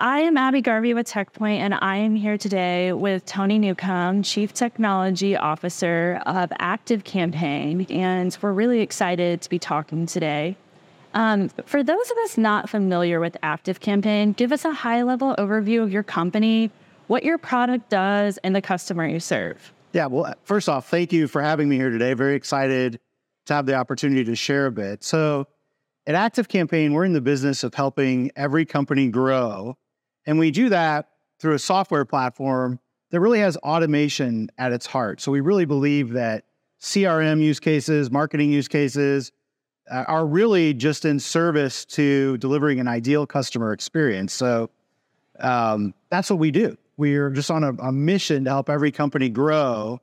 I am Abby Garvey with TechPoint, and I am here today with Tony Newcome, Chief Technology Officer of Active Campaign, and we're really excited to be talking today. Um, for those of us not familiar with Active Campaign, give us a high level overview of your company, what your product does, and the customer you serve. Yeah, well, first off, thank you for having me here today. Very excited to have the opportunity to share a bit. So, at Active Campaign, we're in the business of helping every company grow. And we do that through a software platform that really has automation at its heart. So, we really believe that CRM use cases, marketing use cases, uh, are really just in service to delivering an ideal customer experience. So, um, that's what we do. We're just on a, a mission to help every company grow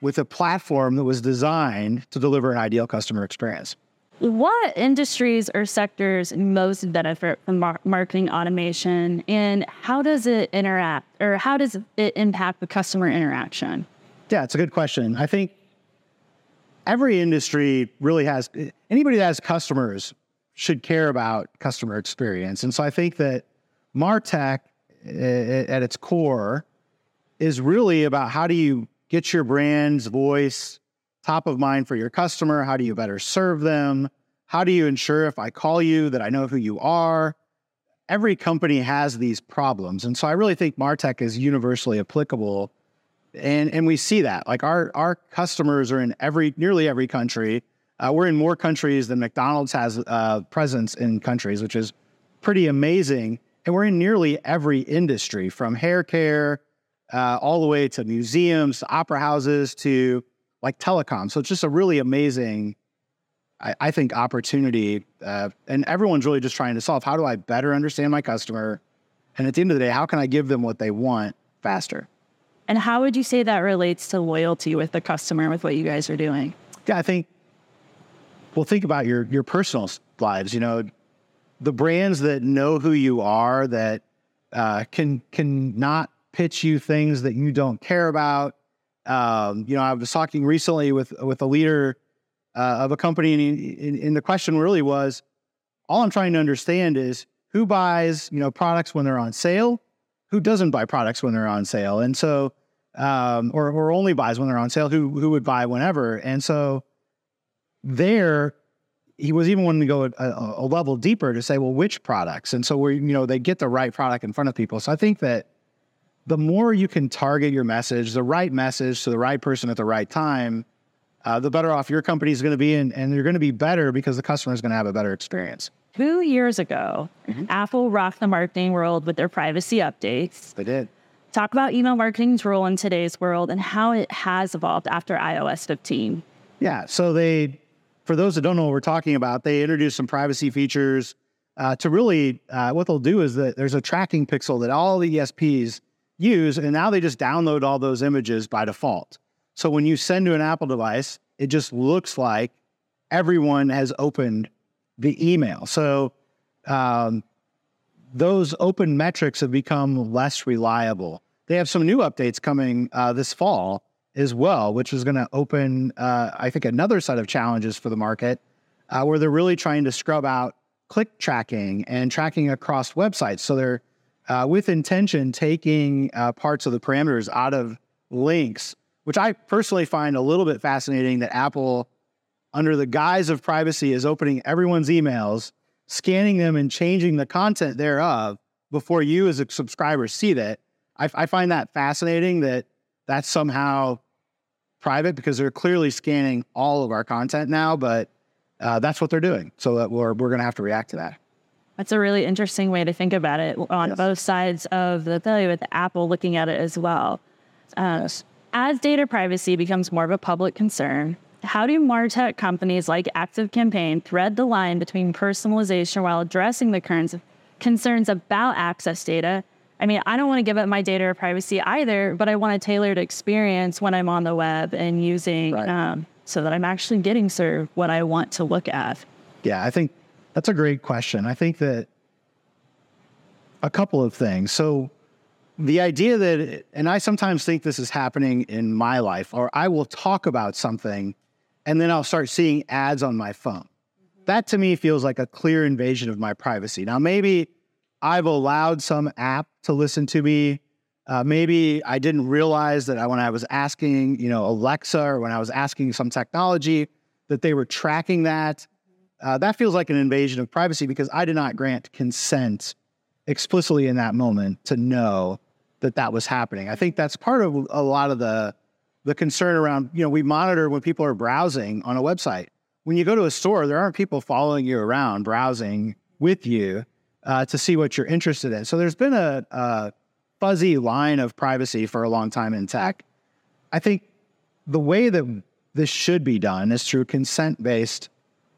with a platform that was designed to deliver an ideal customer experience. What industries or sectors most benefit from mar- marketing automation, and how does it interact, or how does it impact the customer interaction? Yeah, it's a good question. I think every industry really has anybody that has customers should care about customer experience, and so I think that Martech at its core is really about how do you get your brand's voice top of mind for your customer? How do you better serve them? How do you ensure if I call you that I know who you are? Every company has these problems. And so I really think Martech is universally applicable. And, and we see that. Like our, our customers are in every nearly every country. Uh, we're in more countries than McDonald's has uh, presence in countries, which is pretty amazing. And we're in nearly every industry from hair care uh, all the way to museums, to opera houses, to like telecom. So it's just a really amazing, I, I think, opportunity. Uh, and everyone's really just trying to solve how do I better understand my customer? And at the end of the day, how can I give them what they want faster? And how would you say that relates to loyalty with the customer with what you guys are doing? Yeah, I think, well, think about your, your personal lives. You know, the brands that know who you are, that uh, can can not pitch you things that you don't care about. Um, you know, I was talking recently with with a leader uh, of a company, and, and, the question really was, all I'm trying to understand is who buys you know products when they're on sale, who doesn't buy products when they're on sale, and so um, or or only buys when they're on sale, who who would buy whenever, and so there he was even wanting to go a, a, level deeper to say, well, which products? And so we, you know, they get the right product in front of people. So I think that the more you can target your message, the right message to the right person at the right time, uh, the better off your company is going to be, and, and you're going to be better because the customer is going to have a better experience. Two years ago, mm-hmm. Apple rocked the marketing world with their privacy updates. They did. Talk about email marketing's role in today's world and how it has evolved after iOS 15. Yeah, so they for those that don't know what we're talking about, they introduced some privacy features uh, to really, uh, what they'll do is that there's a tracking pixel that all the ESPs use, and now they just download all those images by default. So when you send to an Apple device, it just looks like everyone has opened the email. So um, those open metrics have become less reliable. They have some new updates coming uh, this fall as well, which is going to open, uh, I think, another set of challenges for the market uh, where they're really trying to scrub out click tracking and tracking across websites. So they're, uh, with intention, taking uh, parts of the parameters out of links, which I personally find a little bit fascinating that Apple, under the guise of privacy, is opening everyone's emails, scanning them, and changing the content thereof before you as a subscriber see that. I, I find that fascinating that that's somehow private because they're clearly scanning all of our content now, but uh, that's what they're doing. So that we're, we're going to have to react to that. That's a really interesting way to think about it on yes. both sides of the value with Apple looking at it as well. Uh, yes. As data privacy becomes more of a public concern, how do MarTech companies like Active Campaign thread the line between personalization while addressing the current concerns about access data I mean, I don't want to give up my data or privacy either, but I want a tailored experience when I'm on the web and using right. um, so that I'm actually getting served what I want to look at. Yeah, I think that's a great question. I think that a couple of things. So, the idea that, and I sometimes think this is happening in my life, or I will talk about something and then I'll start seeing ads on my phone. Mm-hmm. That to me feels like a clear invasion of my privacy. Now, maybe I've allowed some app to listen to me. Uh, maybe I didn't realize that I, when I was asking, you know, Alexa or when I was asking some technology, that they were tracking that. Uh, that feels like an invasion of privacy because I did not grant consent explicitly in that moment to know that that was happening. I think that's part of a lot of the the concern around, you know, we monitor when people are browsing on a website. When you go to a store, there aren't people following you around browsing with you uh, to see what you're interested in. So there's been a, a fuzzy line of privacy for a long time in tech. I think the way that this should be done is through consent based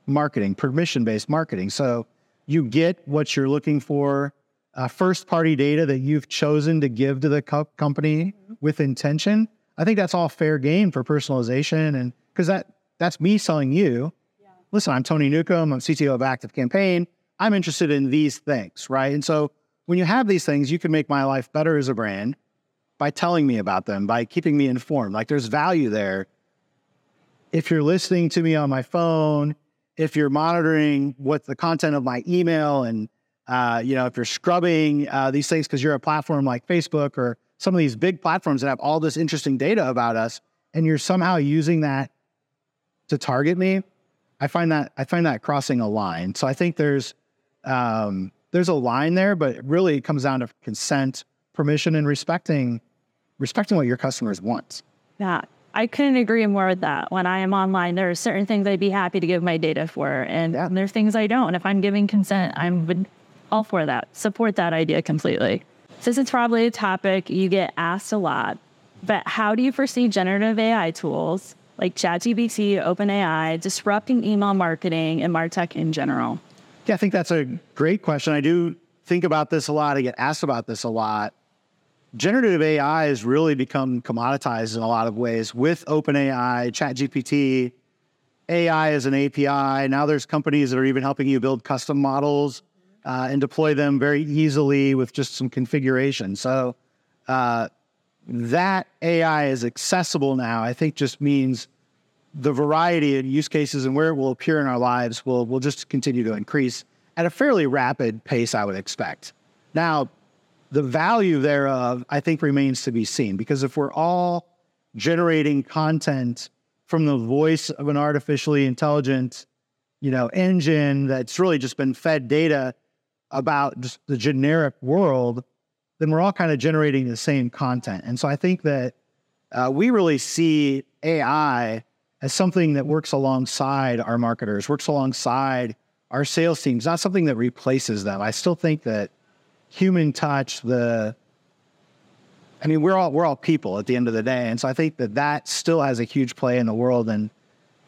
marketing, permission based marketing. So you get what you're looking for uh, first party data that you've chosen to give to the co- company mm-hmm. with intention, I think that's all fair game for personalization. And because that that's me selling you. Yeah. Listen, I'm Tony Newcome. I'm CTO of Active Campaign. I'm interested in these things, right? And so when you have these things, you can make my life better as a brand by telling me about them, by keeping me informed. Like there's value there. If you're listening to me on my phone, if you're monitoring what the content of my email and uh, you know, if you're scrubbing uh, these things because you're a platform like Facebook or some of these big platforms that have all this interesting data about us, and you're somehow using that to target me, I find that I find that crossing a line. So I think there's um, there's a line there, but really it comes down to consent, permission, and respecting respecting what your customers want. Yeah, I couldn't agree more with that. When I am online, there are certain things I'd be happy to give my data for, and yeah. are things I don't. If I'm giving consent, I'm all for that. Support that idea completely. Since it's probably a topic you get asked a lot, but how do you foresee generative AI tools like ChatGPT, OpenAI disrupting email marketing and MarTech in general? Yeah, I think that's a great question. I do think about this a lot. I get asked about this a lot. Generative AI has really become commoditized in a lot of ways with OpenAI, ChatGPT, AI as an API. Now there's companies that are even helping you build custom models uh, and deploy them very easily with just some configuration. So uh, that AI is accessible now. I think just means the variety of use cases and where it will appear in our lives will will just continue to increase at a fairly rapid pace. I would expect. Now, the value thereof, I think, remains to be seen because if we're all generating content from the voice of an artificially intelligent, you know, engine that's really just been fed data about just the generic world, then we're all kind of generating the same content. And so I think that uh, we really see AI as something that works alongside our marketers, works alongside our sales teams, not something that replaces them. I still think that human touch, the I mean, we're all we're all people at the end of the day, and so I think that that still has a huge play in the world, and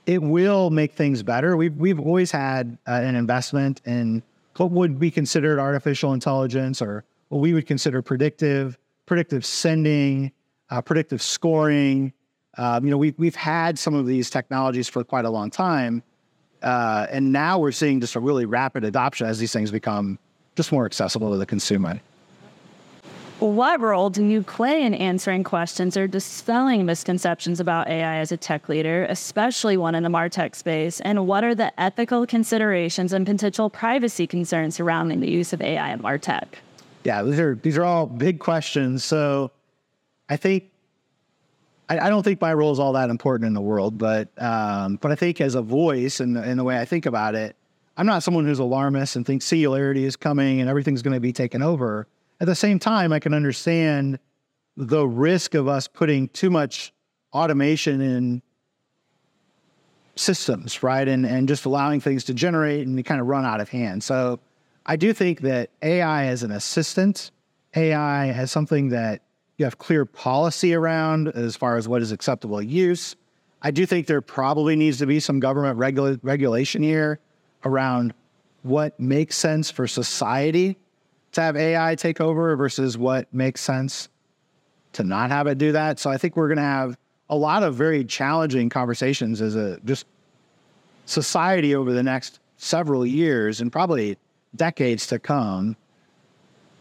it will make things better. We've we've always had uh, an investment in what would be considered artificial intelligence or what we would consider predictive, predictive sending, uh, predictive scoring. Um, you know, we've, we've had some of these technologies for quite a long time. Uh, and now we're seeing just a really rapid adoption as these things become just more accessible to the consumer. What role do you play in answering questions or dispelling misconceptions about AI as a tech leader, especially one in the MarTech space? And what are the ethical considerations and potential privacy concerns surrounding the use of AI in MarTech? Yeah, these are these are all big questions. So I think I, I don't think my role is all that important in the world, but um, but I think as a voice and in the way I think about it, I'm not someone who's alarmist and thinks singularity is coming and everything's going to be taken over. At the same time, I can understand the risk of us putting too much automation in systems, right? And and just allowing things to generate and kind of run out of hand. So I do think that AI as an assistant, AI as something that you have clear policy around as far as what is acceptable use. I do think there probably needs to be some government regula- regulation here around what makes sense for society to have AI take over versus what makes sense to not have it do that. So I think we're going to have a lot of very challenging conversations as a just society over the next several years and probably decades to come.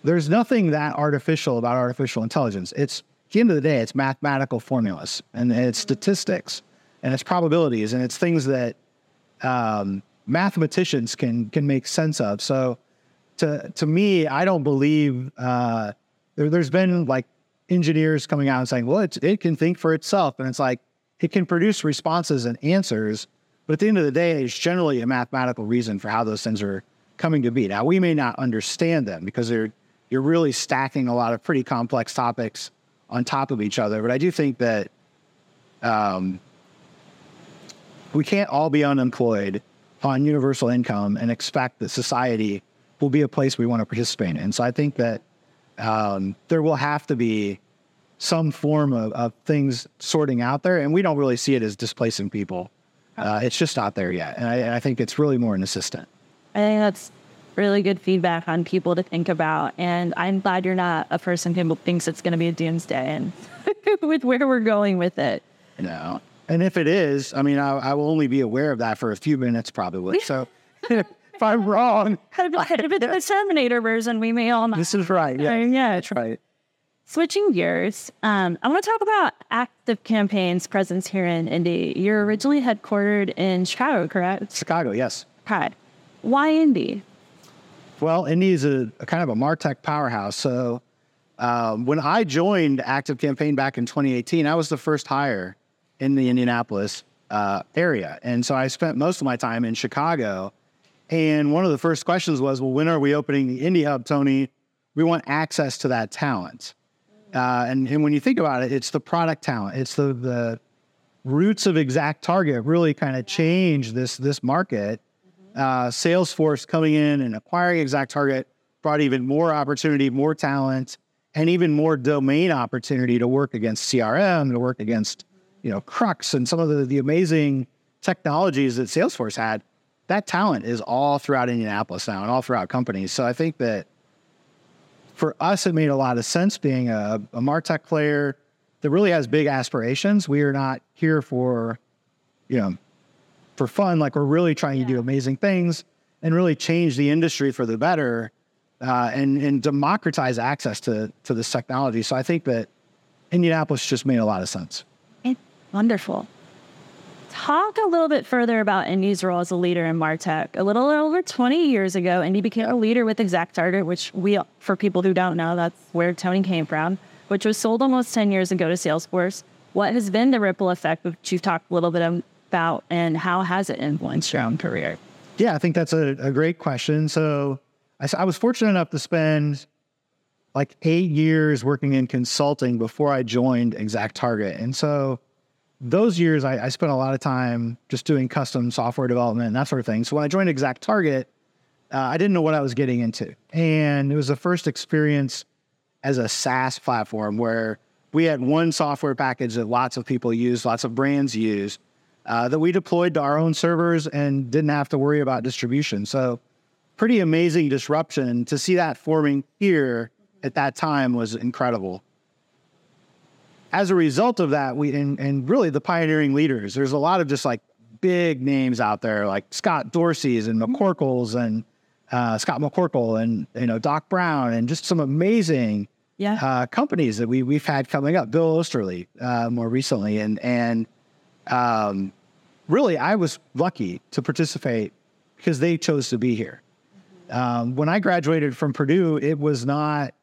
There's nothing that artificial about artificial intelligence. It's at the end of the day, it's mathematical formulas and it's statistics and it's probabilities and it's things that um, mathematicians can can make sense of. So to to me, I don't believe uh, there, there's been like engineers coming out and saying, well, it, it can think for itself. And it's like, it can produce responses and answers. But at the end of the day, it's generally a mathematical reason for how those things are coming to be. Now, we may not understand them because they're, you're really stacking a lot of pretty complex topics on top of each other. But I do think that um, we can't all be unemployed on universal income and expect that society will be a place we want to participate in. So I think that um, there will have to be some form of, of, things sorting out there, and we don't really see it as displacing people. Uh, it's just not there yet, and I, and I, think it's really more an assistant. I think that's really good feedback on people to think about, and I'm glad you're not a person who thinks it's going to be a doomsday and with where we're going with it. No, and if it is, I mean, I, I will only be aware of that for a few minutes, probably. So. if I'm wrong. If it's the Terminator version, we may all know. This is right. Yeah, yeah, that's right. Switching gears, um, I want to talk about Active Campaign's presence here in Indy. You're originally headquartered in Chicago, correct? Chicago, yes. Okay. Why Indy? Well, Indy is a, a kind of a Martech powerhouse. So um, when I joined Active Campaign back in 2018, I was the first hire in the Indianapolis uh, area. And so I spent most of my time in Chicago and one of the first questions was, well, when are we opening the Indy Hub, Tony? We want access to that talent. Uh, and, and when you think about it, it's the product talent. It's the, the roots of Exact Target really kind of changed this, this market. Uh, Salesforce coming in and acquiring Exact Target brought even more opportunity, more talent, and even more domain opportunity to work against CRM, to work against, you know, Crux and some of the, the amazing technologies that Salesforce had that talent is all throughout Indianapolis now and all throughout companies. So I think that for us, it made a lot of sense being a, a Martech player that really has big aspirations. We are not here for, you know, for fun. Like we're really trying yeah. to do amazing things and really change the industry for the better uh, and, and democratize access to, to this technology. So I think that Indianapolis just made a lot of sense. Wonderful talk a little bit further about Indy's role as a leader in Martech. A little over 20 years ago, Indy became a leader with ExactTarget, which we, for people who don't know, that's where Tony came from, which was sold almost 10 years ago to Salesforce. What has been the ripple effect, which you've talked a little bit about, and how has it influenced your own career? Yeah, I think that's a, a great question. So I, I was fortunate enough to spend like eight years working in consulting before I joined ExactTarget. And so those years, I, I, spent a lot of time just doing custom software development and that sort of thing. So when I joined Exact Target, uh, I didn't know what I was getting into. And it was the first experience as a SaaS platform where we had one software package that lots of people use, lots of brands use, uh, that we deployed to our own servers and didn't have to worry about distribution. So, pretty amazing disruption. To see that forming here at that time was incredible as a result of that, we and, and really the pioneering leaders, there's a lot of just like big names out there, like Scott Dorsey's and mm-hmm. McCorkle's and uh, Scott McCorkle and you know Doc Brown and just some amazing yeah. uh, companies that we we've had coming up. Bill Oesterle uh, more recently, and and um, really I was lucky to participate because they chose to be here. Mm-hmm. Um, when I graduated from Purdue, it was not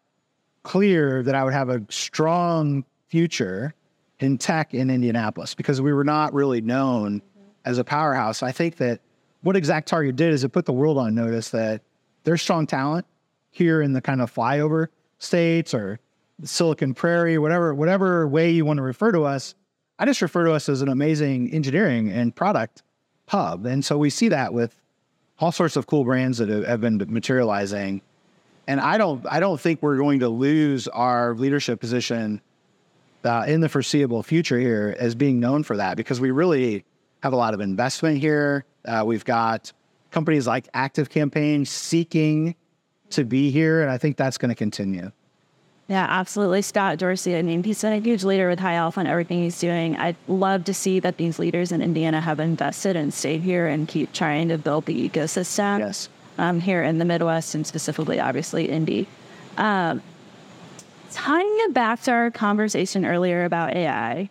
clear that I would have a strong future in tech in Indianapolis because we were not really known as a powerhouse. I think that what Exact Target did is it put the world on notice that there's strong talent here in the kind of flyover states or Silicon Prairie, whatever whatever way you want to refer to us. I just refer to us as an amazing engineering and product hub, and so we see that with all sorts of cool brands that have been materializing. And I don't I don't think we're going to lose our leadership position uh, in the foreseeable future here as being known for that because we really have a lot of investment here. Uh, we've got companies like Active Campaign seeking to be here, and I think that's going to continue. Yeah, absolutely. Scott Dorsey, I mean, he's been a huge leader with High Alpha and everything he's doing. I'd love to see that these leaders in Indiana have invested and stayed here and keep trying to build the ecosystem yes. um, here in the Midwest and specifically, obviously, Indy. Um, tying it back to our conversation earlier about AI,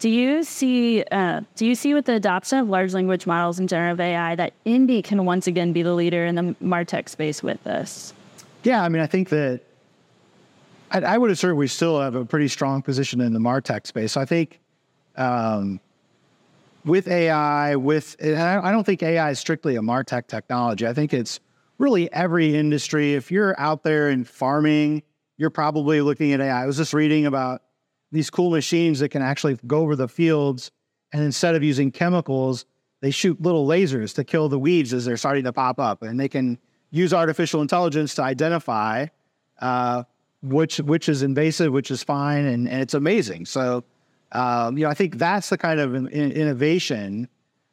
Do you see uh, do you see with the adoption of large language models and generative AI that Indy can once again be the leader in the Martech space with this? Yeah, I mean, I think that I, I would assert we still have a pretty strong position in the Martech space. So I think um, with AI, with I don't think AI is strictly a Martech technology. I think it's really every industry. If you're out there in farming, you're probably looking at AI. I was just reading about these cool machines that can actually go over the fields, and instead of using chemicals, they shoot little lasers to kill the weeds as they're starting to pop up, and they can use artificial intelligence to identify uh, which which is invasive, which is fine, and, and it's amazing. So, um, you know, I think that's the kind of in, in innovation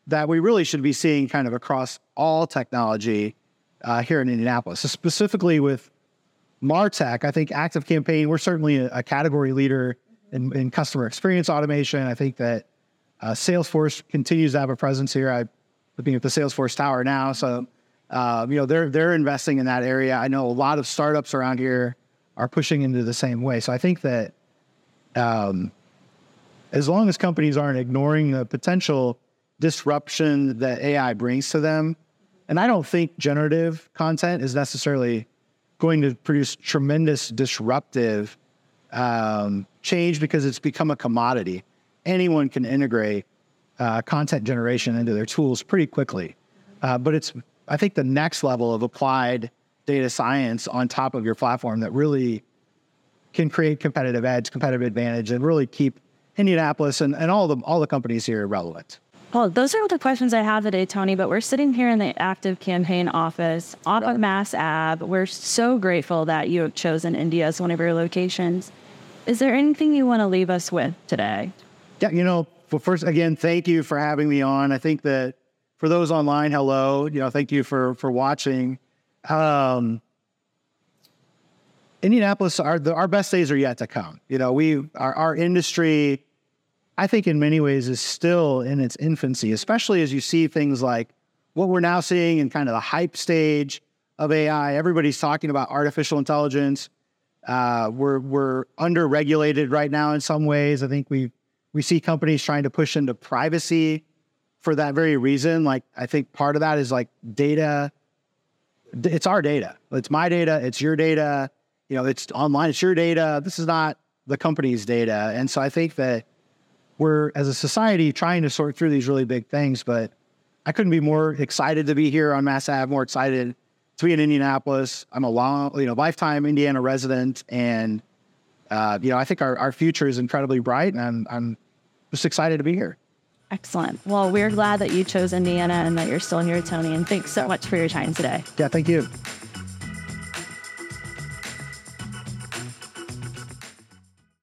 that we really should be seeing kind of across all technology uh, here in Indianapolis, so specifically with Martech. I think Active Campaign, we're certainly a, a category leader in, in, customer experience automation. I think that uh, Salesforce continues to have a presence here. I'm looking at the Salesforce Tower now, so uh, you know they're they're investing in that area. I know a lot of startups around here are pushing into the same way. So I think that um, as long as companies aren't ignoring the potential disruption that AI brings to them, and I don't think generative content is necessarily going to produce tremendous disruptive um, change because it's become a commodity. Anyone can integrate uh, content generation into their tools pretty quickly. Uh, but it's, I think, the next level of applied data science on top of your platform that really can create competitive edge, competitive advantage, and really keep Indianapolis and, and all the all the companies here relevant. Well, those are all the questions I have today, Tony. But we're sitting here in the active campaign office off right. Mass Ave. We're so grateful that you have chosen Indy as one of your locations. Is there anything you want to leave us with today? Yeah, you know, well, first again, thank you for having me on. I think that for those online, hello. You know, thank you for for watching. Um, Indianapolis, our the, our best days are yet to come. You know, we our, our industry, I think, in many ways, is still in its infancy. Especially as you see things like what we're now seeing in kind of the hype stage of AI. Everybody's talking about artificial intelligence. Uh, we're we're under regulated right now in some ways. I think we we see companies trying to push into privacy for that very reason. Like I think part of that is like data it's our data. It's my data. It's your data. You know, it's online. It's your data. This is not the company's data. And so I think that we're, as a society, trying to sort through these really big things. But I couldn't be more excited to be here on Mass Ave. More excited to be in Indianapolis. I'm a long, you know, lifetime Indiana resident, and uh, you know, I think our, our future is incredibly bright, and I'm, I'm just excited to be here. Excellent. Well, we're glad that you chose Indiana and that you're still in here, Tony. And thanks so much for your time today. Yeah, thank you.